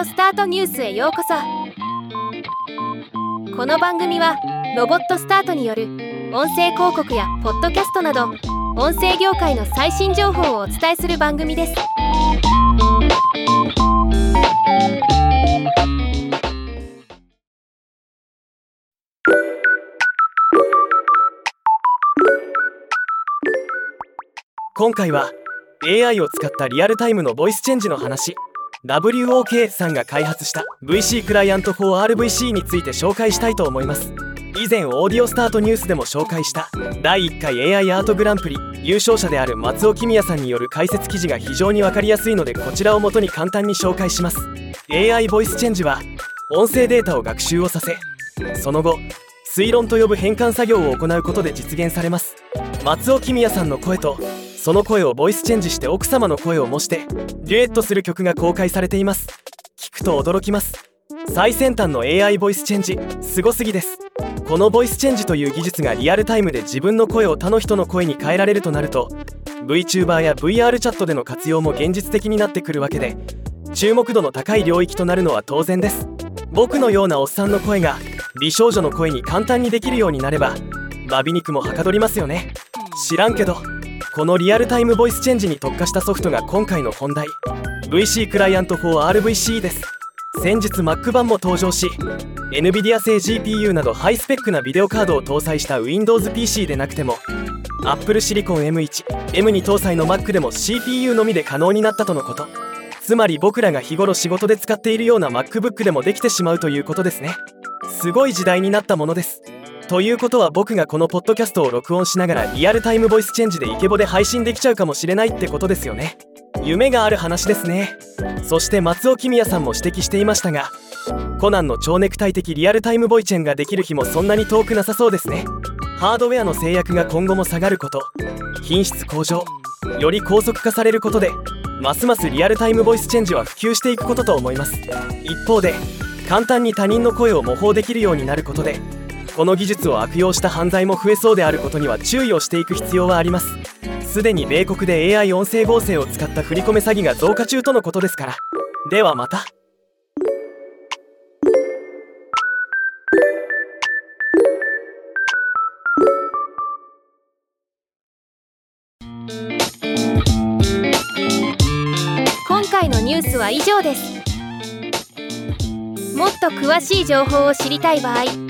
オスタートニュースへようこそ。この番組はロボットスタートによる音声広告やポッドキャストなど音声業界の最新情報をお伝えする番組です。今回は AI を使ったリアルタイムのボイスチェンジの話。WOK さんが開発した VC Client for RVC について紹介したいと思います。以前オーディオスタートニュースでも紹介した第1回 AI アートグランプリ優勝者である松尾公也さんによる解説記事が非常に分かりやすいのでこちらをもとに簡単に紹介します。AI ボイスチェンジは音声データを学習をさせその後推論と呼ぶ変換作業を行うことで実現されます。松尾公也さんの声とその声をボイスチェンジして奥様の声を模してデュエットする曲が公開されています。聞くと驚きます。最先端の AI ボイスチェンジすごすぎです。このボイスチェンジという技術がリアルタイムで自分の声を他の人の声に変えられるとなると VTuber や VR チャットでの活用も現実的になってくるわけで注目度の高い領域となるのは当然です。僕のようなおっさんの声が美少女の声に簡単にできるようになればバビ肉もはかどりますよね。知らんけどこのリアルタイムボイスチェンジに特化したソフトが今回の本題。VC クライアント 4RVC です。先日 Mac 版も登場し NVIDIA 製 GPU などハイスペックなビデオカードを搭載した WindowsPC でなくても Apple Silicon M1M に搭載の Mac でも CPU のみで可能になったとのこと。つまり僕らが日頃仕事で使っているような MacBook でもできてしまうということですね。すごい時代になったものです。ということは僕がこのポッドキャストを録音しながらリアルタイムボイスチェンジでイケボで配信できちゃうかもしれないってことですよね。夢がある話ですね。そして松尾公也さんも指摘していましたがコナンの蝶ネクタイ的リアルタイムボイチェンができる日もそんなに遠くなさそうですね。ハードウェアの制約が今後も下がること品質向上より高速化されることでますますリアルタイムボイスチェンジは普及していくことと思います。一方で簡単に他人の声を模倣できるようになることでこの技術を悪用した犯罪も増えそうであることには注意をしていく必要はあります。すでに米国で AI 音声合成を使った振り込め詐欺が増加中とのことですから。ではまた。今回のニュースは以上です。もっと詳しい情報を知りたい場合「